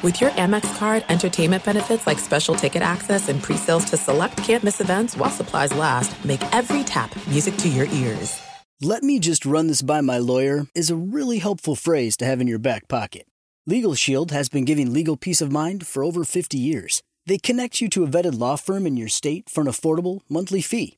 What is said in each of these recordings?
With your Amex card, entertainment benefits like special ticket access and pre-sales to select campus events while supplies last, make every tap music to your ears. Let me just run this by my lawyer is a really helpful phrase to have in your back pocket. Legal Shield has been giving legal peace of mind for over 50 years. They connect you to a vetted law firm in your state for an affordable monthly fee.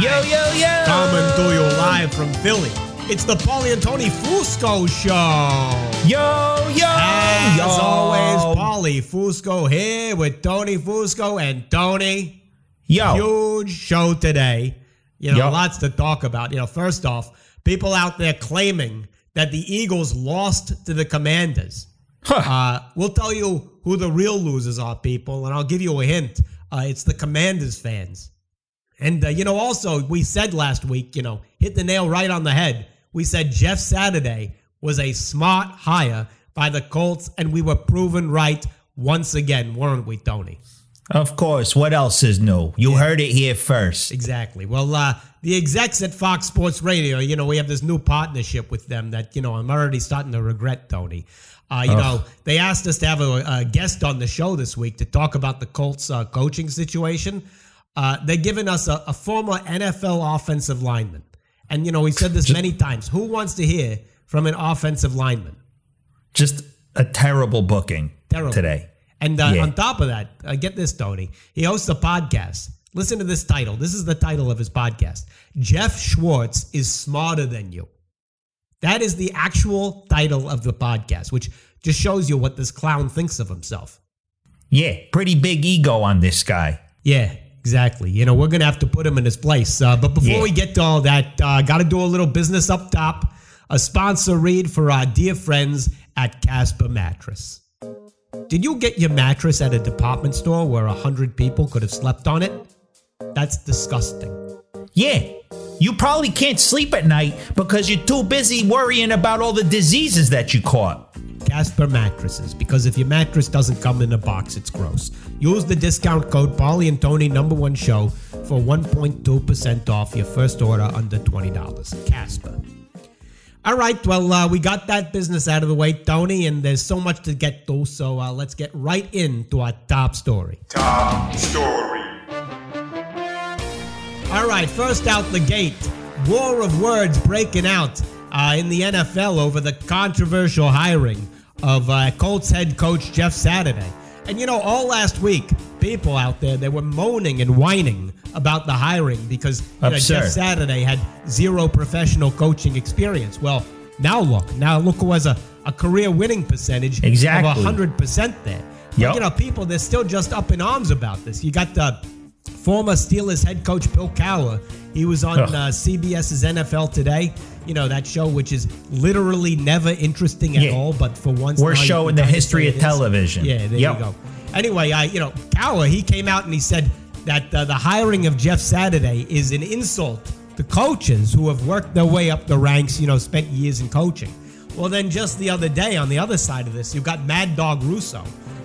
Yo, yo, yo. Coming to you live from Philly. It's the Paulie and Tony Fusco Show. Yo, yo, As yo. always, Paulie Fusco here with Tony Fusco and Tony. Yo. Huge show today. You know, Yo. lots to talk about. You know, first off, people out there claiming that the Eagles lost to the Commanders. Huh. Uh, we'll tell you who the real losers are, people, and I'll give you a hint. Uh, it's the Commanders fans. And, uh, you know, also, we said last week, you know, hit the nail right on the head. We said Jeff Saturday was a smart hire by the Colts, and we were proven right once again, weren't we, Tony? Of course. What else is new? You heard it here first. Exactly. Well, uh, the execs at Fox Sports Radio, you know, we have this new partnership with them that, you know, I'm already starting to regret, Tony. Uh, you Ugh. know, they asked us to have a, a guest on the show this week to talk about the Colts uh, coaching situation. Uh, they're giving us a, a former NFL offensive lineman. And, you know, we've said this many times. Who wants to hear from an offensive lineman? Just a terrible booking Terrible. today. And uh, Yeah. on top of that, uh, get this, Tony. He hosts a podcast. Listen to this title. This is the title of his podcast. Geoff Schwartz is smarter than you. That is the actual title of the podcast, which just shows you what this clown thinks of himself. Yeah, pretty big ego on this guy. Yeah, exactly. You know, we're going to have to put him in his place. Uh, but before Yeah. we get to all that, uh, got to do a little business up top. A sponsor read for our dear friends at Casper Mattress. Did you get your mattress at a department store where a hundred people could have slept on it? That's disgusting. Yeah, you probably can't sleep at night because you're too busy worrying about all the diseases that you caught. Casper mattresses, because if your mattress doesn't come in a box, it's gross. Use the discount code Paulie and Tony number one show for 1.2% off your first order under $20. Casper. All right, well, uh, we got that business out of the way, Tony, and there's so much to get to, so uh, let's get right into our top story. Top story. All right, first out the gate, war of words breaking out uh, in the NFL over the controversial hiring of uh, Colts head coach Jeff Saturday. And you know, all last week, people out there they were moaning and whining about the hiring because you know, Jeff Saturday had zero professional coaching experience. Well, now look, now look who has a, a career winning percentage Exactly. of hundred percent there. But, you know, people they're still just up in arms about this. You got the former Steelers head coach Bill Cowher. He was on uh, CBS's NFL Today. You know that show, which is literally never interesting at Yeah. all, but for once, Worst show in the history of television. Yeah, there Yep. you go. Anyway, I you know Cowher, he came out and he said that uh, the hiring of Jeff Saturday is an insult to coaches who have worked their way up the ranks. You know, spent years in coaching. Well, then just the other day, on the other side of this, you've got Mad Dog Russo,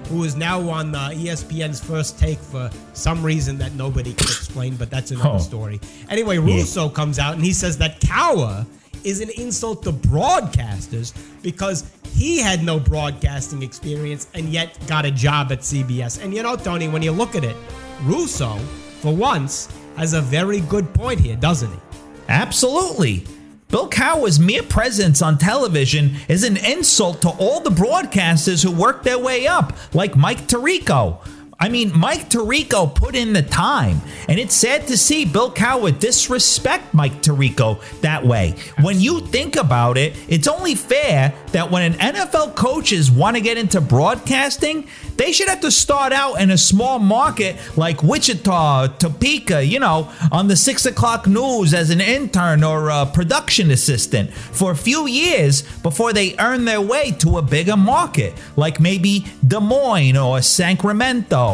who is now on uh, ESPN's first take for some reason that nobody can explain, but that's another Oh. story. Anyway, Russo comes out and he says that Cowher is an insult to broadcasters because he had no broadcasting experience and yet got a job at CBS. And you know, Tony, when you look at it, Russo, for once, has a very good point here, doesn't he? Absolutely. Bill Cowher's mere presence on television is an insult to all the broadcasters who worked their way up, like Mike Tirico. I mean, Mike Tirico put in the time, and it's sad to see Bill Cowher disrespect Mike Tirico that way. When you think about it, it's only fair that when an NFL coaches want to get into broadcasting, they should have to start out in a small market like Wichita, Topeka, you know, on the six o'clock news as an intern or a production assistant for a few years before they earn their way to a bigger market, like maybe Des Moines or Sacramento.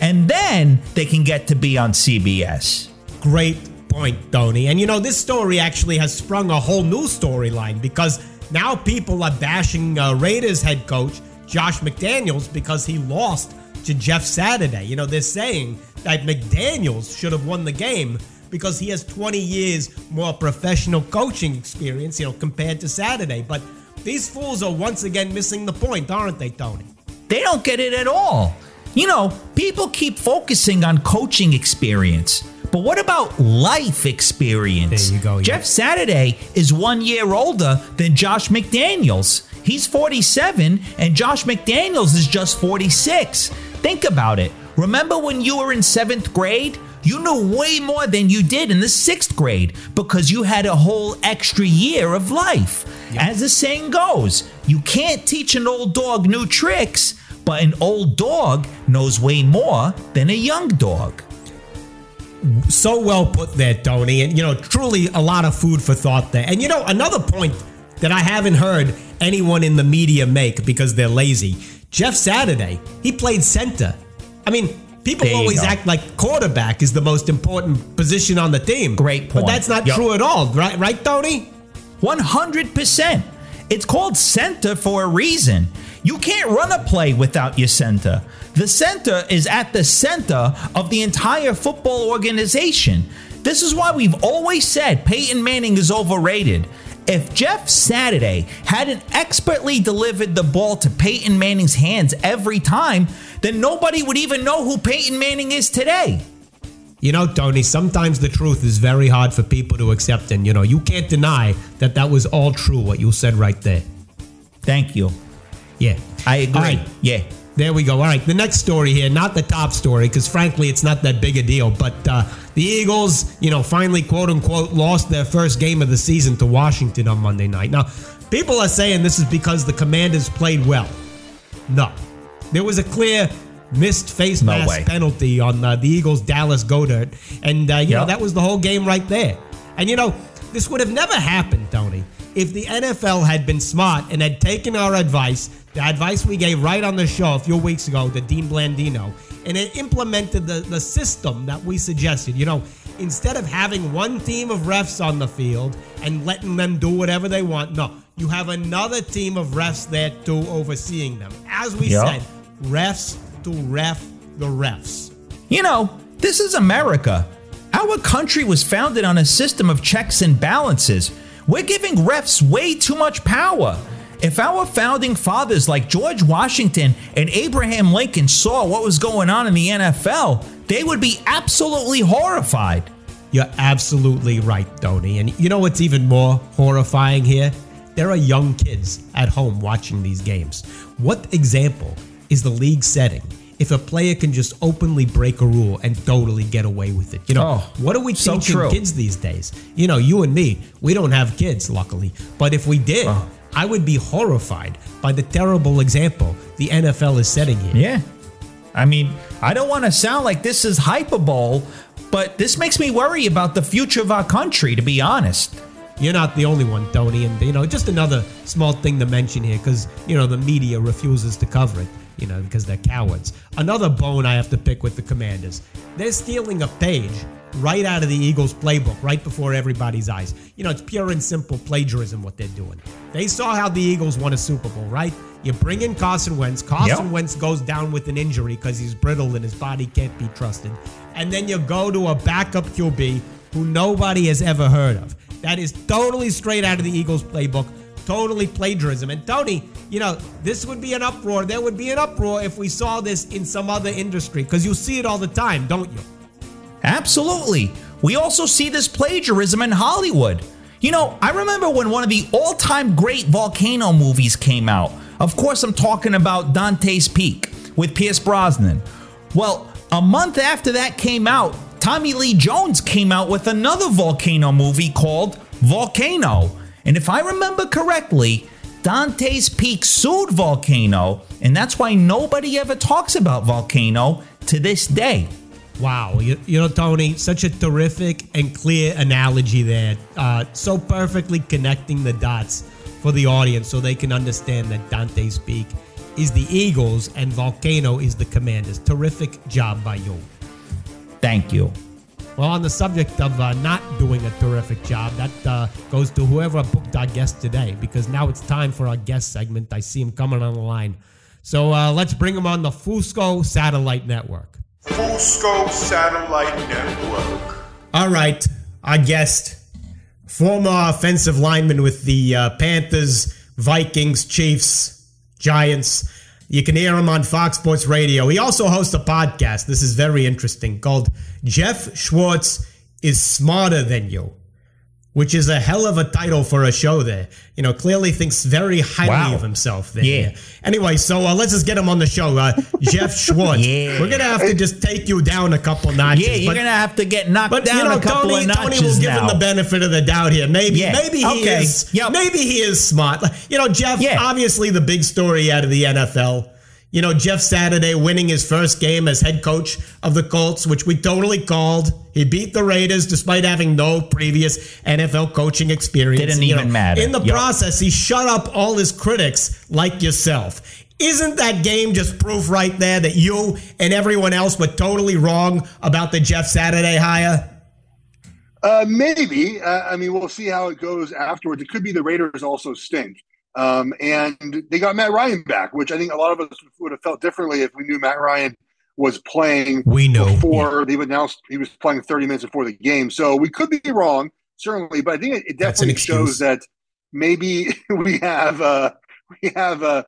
And then they can get to be on CBS. Great point, Tony. And you know, this story actually has sprung a whole new storyline because now people are bashing uh, Raiders head coach Josh McDaniels because he lost to Jeff Saturday. You know, they're saying that McDaniels should have won the game because he has 20 years more professional coaching experience, you know, compared to Saturday. But these fools are once again missing the point, aren't they, Tony? They don't get it at all. You know, people keep focusing on coaching experience. But what about life experience? There you go, yeah. Jeff Saturday is one year older than Josh McDaniels. He's 47 and Josh McDaniels is just 46. Think about it. Remember when you were in seventh grade? You knew way more than you did in the sixth grade because you had a whole extra year of life. As the saying goes, you can't teach an old dog new tricks, but an old dog knows way more than a young dog. so well put there, Tony. And, you know, truly a lot of food for thought there. And, you know, another point that I haven't heard anyone in the media make because they're lazy Jeff Saturday, he played center. I mean, people always go. act like quarterback is the most important position on the team. Great point. But that's not Yup. true at all, right, right, Tony? 100%. It's called center for a reason. You can't run a play without your center. The center is at the center of the entire football organization. This is why we've always said Peyton Manning is overrated. If Jeff Saturday hadn't expertly delivered the ball to Peyton Manning's hands every time, then nobody would even know who Peyton Manning is today. You know, Tony, sometimes the truth is very hard for people to accept. And, you know, you can't deny that that was all true, what you said right there. Thank you. Yeah. I agree. Right. Yeah. There we go. All right, the next story here, not the top story, because frankly, it's not that big a deal. But uh, the Eagles, you know, finally, quote unquote, lost their first game of the season to Washington on Monday night. Now, people are saying this is because the Commanders played well. No, there was a clear missed face No mask way. penalty on uh, the Eagles' Dallas Goddard, and uh, you know that was the whole game right there. And you know, this would have never happened, Tony, if the NFL had been smart and had taken our advice, the advice we gave right on the show a few weeks ago to Dean Blandino, and it implemented the, the system that we suggested. You know, instead of having one team of refs on the field and letting them do whatever they want, no, you have another team of refs there too overseeing them. As we Yeah. said, refs to ref the refs. You know, this is America. Our country was founded on a system of checks and balances. We're giving refs way too much power. If our founding fathers like George Washington and Abraham Lincoln saw what was going on in the NFL, they would be absolutely horrified. You're absolutely right, Tony. And you know what's even more horrifying here? There are young kids at home watching these games. What example is the league setting if a player can just openly break a rule and totally get away with it? You know, Oh, what are we so teaching true. kids these days? You know, you and me, we don't have kids, luckily. But if we did, Oh. I would be horrified by the terrible example the NFL is setting here. Yeah. I mean, I don't want to sound like this is hyperbole, but this makes me worry about the future of our country, to be honest. You're not the only one, Tony. And, you know, just another small thing to mention here because, you know, the media refuses to cover it, you know, because they're cowards. Another bone I have to pick with the commanders. They're stealing a page right out of the Eagles playbook, right before everybody's eyes. You know, it's pure and simple plagiarism what they're doing. They saw how the Eagles won a Super Bowl, right? You bring in Carson Wentz. Carson Yep. Wentz goes down with an injury because he's brittle and his body can't be trusted. And then you go to a backup QB who nobody has ever heard of. That is totally straight out of the Eagles playbook, totally plagiarism. And Tony, you know, this would be an uproar. There would be an uproar if we saw this in some other industry because you see it all the time, don't you? Absolutely. We also see this plagiarism in Hollywood. You know, I remember when one of the all time great volcano movies came out. Of course, I'm talking about Dante's Peak with Pierce Brosnan. Well, a month after that came out, Tommy Lee Jones came out with another volcano movie called Volcano. And if I remember correctly, Dante's Peak sued Volcano, and that's why nobody ever talks about Volcano to this day. Wow, you, you know, Tony, such a terrific and clear analogy there. Uh, so perfectly connecting the dots for the audience so they can understand that Dante's Peak is the Eagles and Volcano is the Commanders. Terrific job by you. Thank you. Well, on the subject of uh, not doing a terrific job, that uh, goes to whoever booked our guest today because now it's time for our guest segment. I see him coming on the line. So uh, let's bring him on the Fusco Satellite Network. Fusco Satellite Network. All right, our guest, former offensive lineman with the uh, Panthers, Vikings, Chiefs, Giants. You can hear him on Fox Sports Radio. He also hosts a podcast. This is very interesting called Geoff Schwartz is Smarter Than You, which is a hell of a title for a show there. You know, clearly thinks very highly Wow. of himself there. Yeah. Anyway, so uh, let's just get him on the show. Uh, Geoff Schwartz. Yeah. We're going to have to just take you down a couple notches. Yeah, you're gonna have to get knocked but down you know, a couple Tony, of notches Tony will give now. him the benefit of the doubt here. Maybe, Yeah, maybe he okay, is. yep. Maybe he is smart. You know, Geoff. Yeah. Obviously, the big story out of the NFL. You know, Jeff Saturday winning his first game as head coach of the Colts, which we totally called. He beat the Raiders despite having no previous NFL coaching experience. Didn't You even know, matter. In the Yup. process, he shut up all his critics like yourself. Isn't that game just proof right there that you and everyone else were totally wrong about the Jeff Saturday hire? Uh, maybe. Uh, I mean, we'll see how it goes afterwards. It could be the Raiders also stink. Um, and they got Matt Ryan back, which I think a lot of us would have felt differently if we knew Matt Ryan was playing We know, before they announced he was playing 30 minutes before the game. So we could be wrong, certainly, but I think it, it definitely shows that maybe we have uh, we have uh,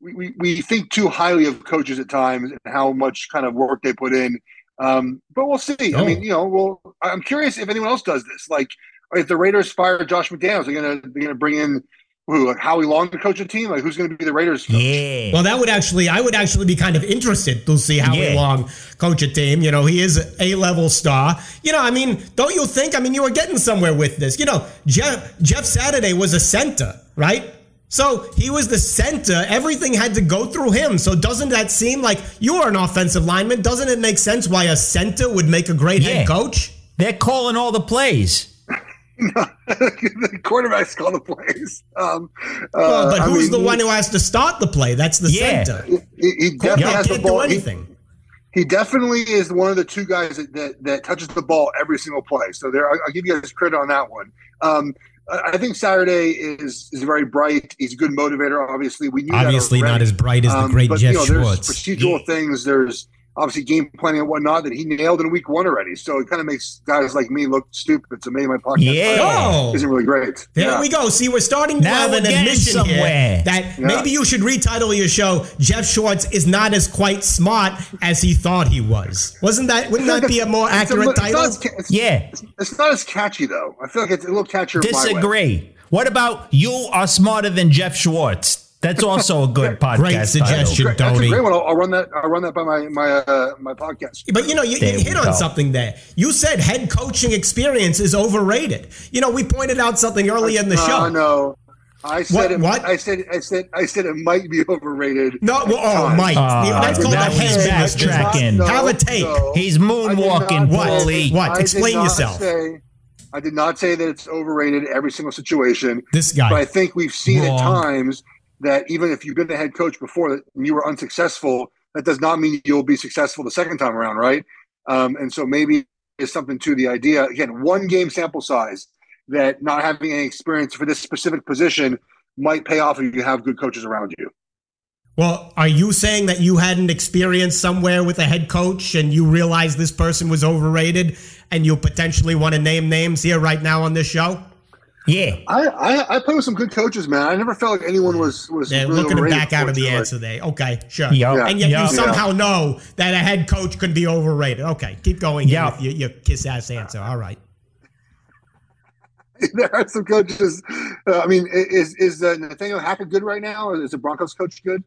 we, we, we think too highly of coaches at times and how much kind of work they put in. Um, but we'll see. Oh. I mean, you know, well, I'm curious if anyone else does this. Like, if the Raiders fire Josh McDaniels, they're gonna they're gonna bring in who, like Howie Long to coach a team. Like, who's gonna be the Raiders? Coach? Yeah. Well, that would actually, I would actually be kind of interested to see how Yeah. Long coach a team. You know, he is a level star. You know, I mean, don't you think? I mean, you were getting somewhere with this. You know, Jeff Jeff Saturday was a center, right? So he was the center. Everything had to go through him. So doesn't that seem like you are an offensive lineman? Doesn't it make sense why a center would make a great Yeah. head coach? They're calling all the plays. the quarterbacks call the plays. Um, uh, Well, but I who's mean, the one who has to start the play? That's the Yeah. center. He, he definitely Quarterback has the can't do ball. He, anything. he definitely is one of the two guys that, that, that touches the ball every single play. So there, I'll, I'll give you guys credit on that one. Um, I I think Saturday is is very bright. He's a good motivator. Obviously, we knew that Obviously, not as bright as the Um, great but, Geoff you know, there's Schwartz. procedural things. There's obviously game planning and whatnot that he nailed in week one already. So it kind of makes guys like me look stupid. So maybe my podcast Yeah. Isn't really great. There Yeah. we go. See, we're starting to Now have an admission somewhere. here that Yeah. maybe you should retitle your show "Geoff Schwartz is not as quite smart as he thought he was." Wasn't that? Wouldn't that be a more It's a accurate it's title? as ca- it's- Yeah. It's not as catchy though. I feel like it's a little catchier. my way. Disagree. What about you are smarter than Geoff Schwartz? That's also a good podcast. Great suggestion. Great- That's a Tony. great one. I'll, I'll run that. I'll run that by my my uh, my podcast. But you know, you, you hit on go. something there. You said head coaching experience is overrated. You know, we pointed out something earlier in the Uh, show. no, I said What- it. what? I said. I said. I said it might be overrated. No, well, oh, Time. Mike, Ah, that's called a now he's head backtracking. business. Have a tape. He's moonwalking, What? Paulie. What? Explain not yourself. Say, I did not say that it's overrated every single situation. This guy. But I think we've seen Wrong. at times that even if you've been a head coach before that you were unsuccessful, that does not mean you'll be successful the second time around, right? Um, and so maybe is something to the idea. Again, one game sample size that not having any experience for this specific position might pay off if you have good coaches around you. Well, are you saying that you had an experience somewhere with a head coach and you realized this person was overrated and you potentially want to name names here right now on this show? Yeah. I, I, I play with some good coaches, man. I never felt like anyone was was They're really looking to back out of the before, answer there. Okay, sure. Yup. And yet Yup. you somehow know that a head coach could be overrated. Okay, keep going Yeah, Yup. with your, your kiss ass answer. All right. there are some coaches. Uh, I mean, is is uh, Nathaniel Hackett good right now, or is the Broncos coach good?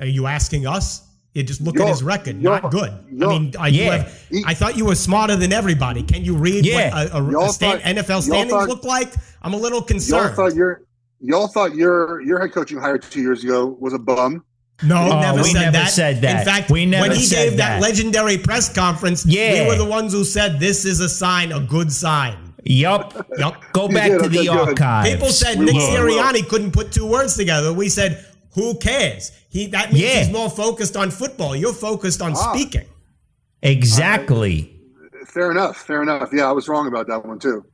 Are you asking us? You just look You're- at his record. you're- Not good. I mean, I, Yeah. have, I thought you were smarter than everybody. Can you read Yeah. what a, a, a stand, thought- NFL standings thought- look like? I'm a little Y'all concerned. thought your y'all thought your your head coach you hired two years ago was a bum. No, Oh, never, we said, never that. said that. In fact, We never when he said gave that. that. legendary press conference, Yeah. we were the ones who said this is a sign, a good sign. Yup. Yup. Go back did, to okay, the good. archives. People said We Nick will, we will. Sirianni couldn't put two words together. We said, who cares? He that means Yeah. he's more focused on football. You're focused on Ah. speaking. Exactly. Fair enough. Fair enough. Yeah, I was wrong about that one too.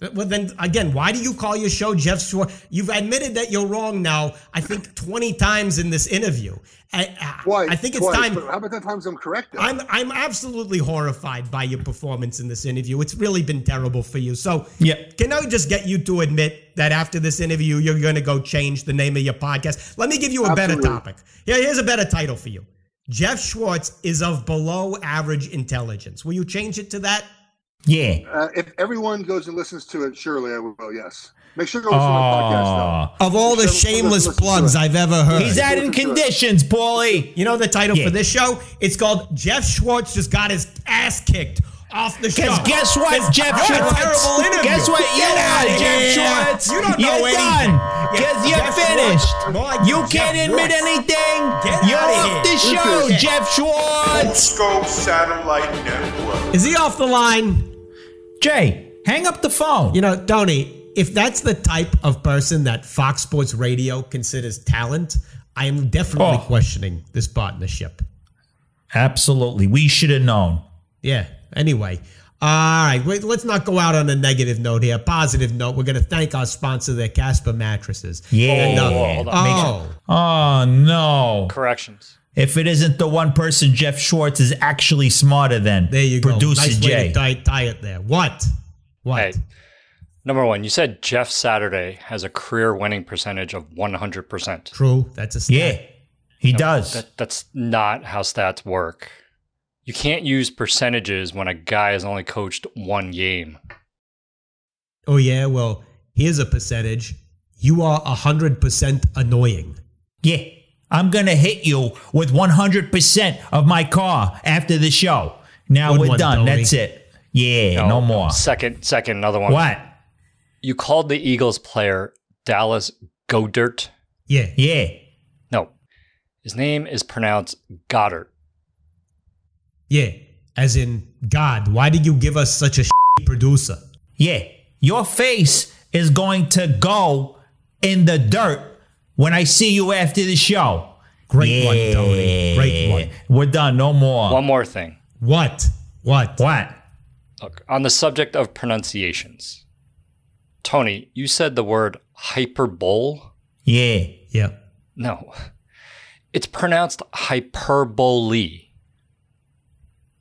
Well, then again, why do you call your show Geoff Schwartz? You've admitted that you're wrong now. I think 20 times in this interview. I, I- Twice. I think it's twice, time. How about the times I'm correct? though? I'm I'm absolutely horrified by your performance in this interview. It's really been terrible for you. So, yeah. can I just get you to admit that after this interview, you're going to go change the name of your podcast? Let me give you a better topic. Here, here's a better title for you. Geoff Schwartz is of below average intelligence. Will you change it to that? Yeah. Uh, if everyone goes and listens to it, surely I will. Yes. Make sure to go listen to my podcast Oh. Of all the Listen- shameless plugs. I've ever heard. He's adding Listen to it. conditions, Paulie. You know the title Yeah. for this show? It's called Geoff Schwartz just got his ass kicked off the show. Because guess what, 'Cause Geoff you're a Schwartz? terrible interview. Guess what? You Get are, outta Geoff here. Schwartz. You don't know You're anything. done. Yeah, Because you're Geoff finished. Like you Geoff can't admit Schwartz. anything. Get you're outta off the show, Geoff Schwartz. Fusco Satellite Network. Is he off the line? Jay, hang up the phone. You know, Tony, if that's the type of person that Fox Sports Radio considers talent, I am definitely Oh. questioning this partnership. Absolutely. We should have known. Yeah. Anyway, all right. Wait, let's not go out on a negative note here. Positive note. We're going to thank our sponsor, the Casper mattresses. Yeah. And, uh, whoa, hold on. oh, Oh, no. Corrections. If it isn't the one person Geoff Schwartz is actually smarter than, there you Producer go. Nice Jay. way to tie, tie it there. What? What? Hey, number one, you said Jeff Saturday has a career winning percentage of 100%. True. That's a stat. Yeah, he does. That, that's not how stats work. You can't use percentages when a guy has only coached one game. Oh, yeah. Well, here's a percentage. You are 100% annoying. yeah. I'm going to hit you with 100% of my car after the show. Now Good we're one, done. Tony. That's it. Yeah, no, more. Second, second, another one. What? You called the Eagles player Dallas Godert. Yeah. Yeah. No, his name is pronounced Goddard. Yeah. As in, God, why did you give us such a producer? Yeah. Your face is going to go in the dirt when I see you after the show. Great one, Tony. Great one. We're done. No more. One more thing. What? What? What? Look, on the subject of pronunciations, Tony, you said the word hyperbole. Yeah. Yeah. No, it's pronounced hyperbole.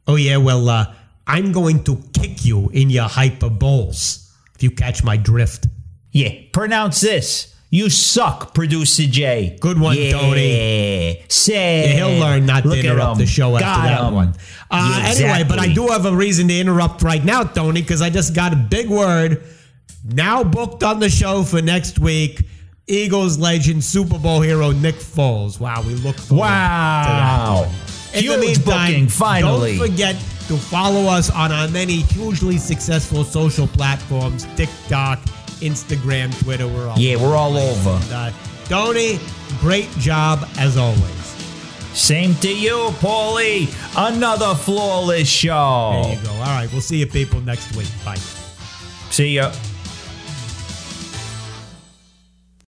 Oh, yeah. Well, uh, I'm going to kick you in your hyperboles if you catch my drift. Yeah. Pronounce this. You suck, producer Jay. Good one, yeah. Tony. Say Yeah, he'll learn not to interrupt the show after Got that one. Uh, Yeah, Anyway, but I do have a reason to interrupt right now, Tony, because I just got a big word now booked on the show for next week. Eagles legend, Super Bowl hero Nick Foles. Wow, we look forward to that. Wow. In Huge meantime, booking, finally. don't forget to follow us on our many hugely successful social platforms: TikTok, Instagram, Twitter. We're all Yeah, we're all over. And, uh, Tony, great job as always. Same to you, Paulie. Another flawless show. There you go. All right, we'll see you people next week. Bye. See ya.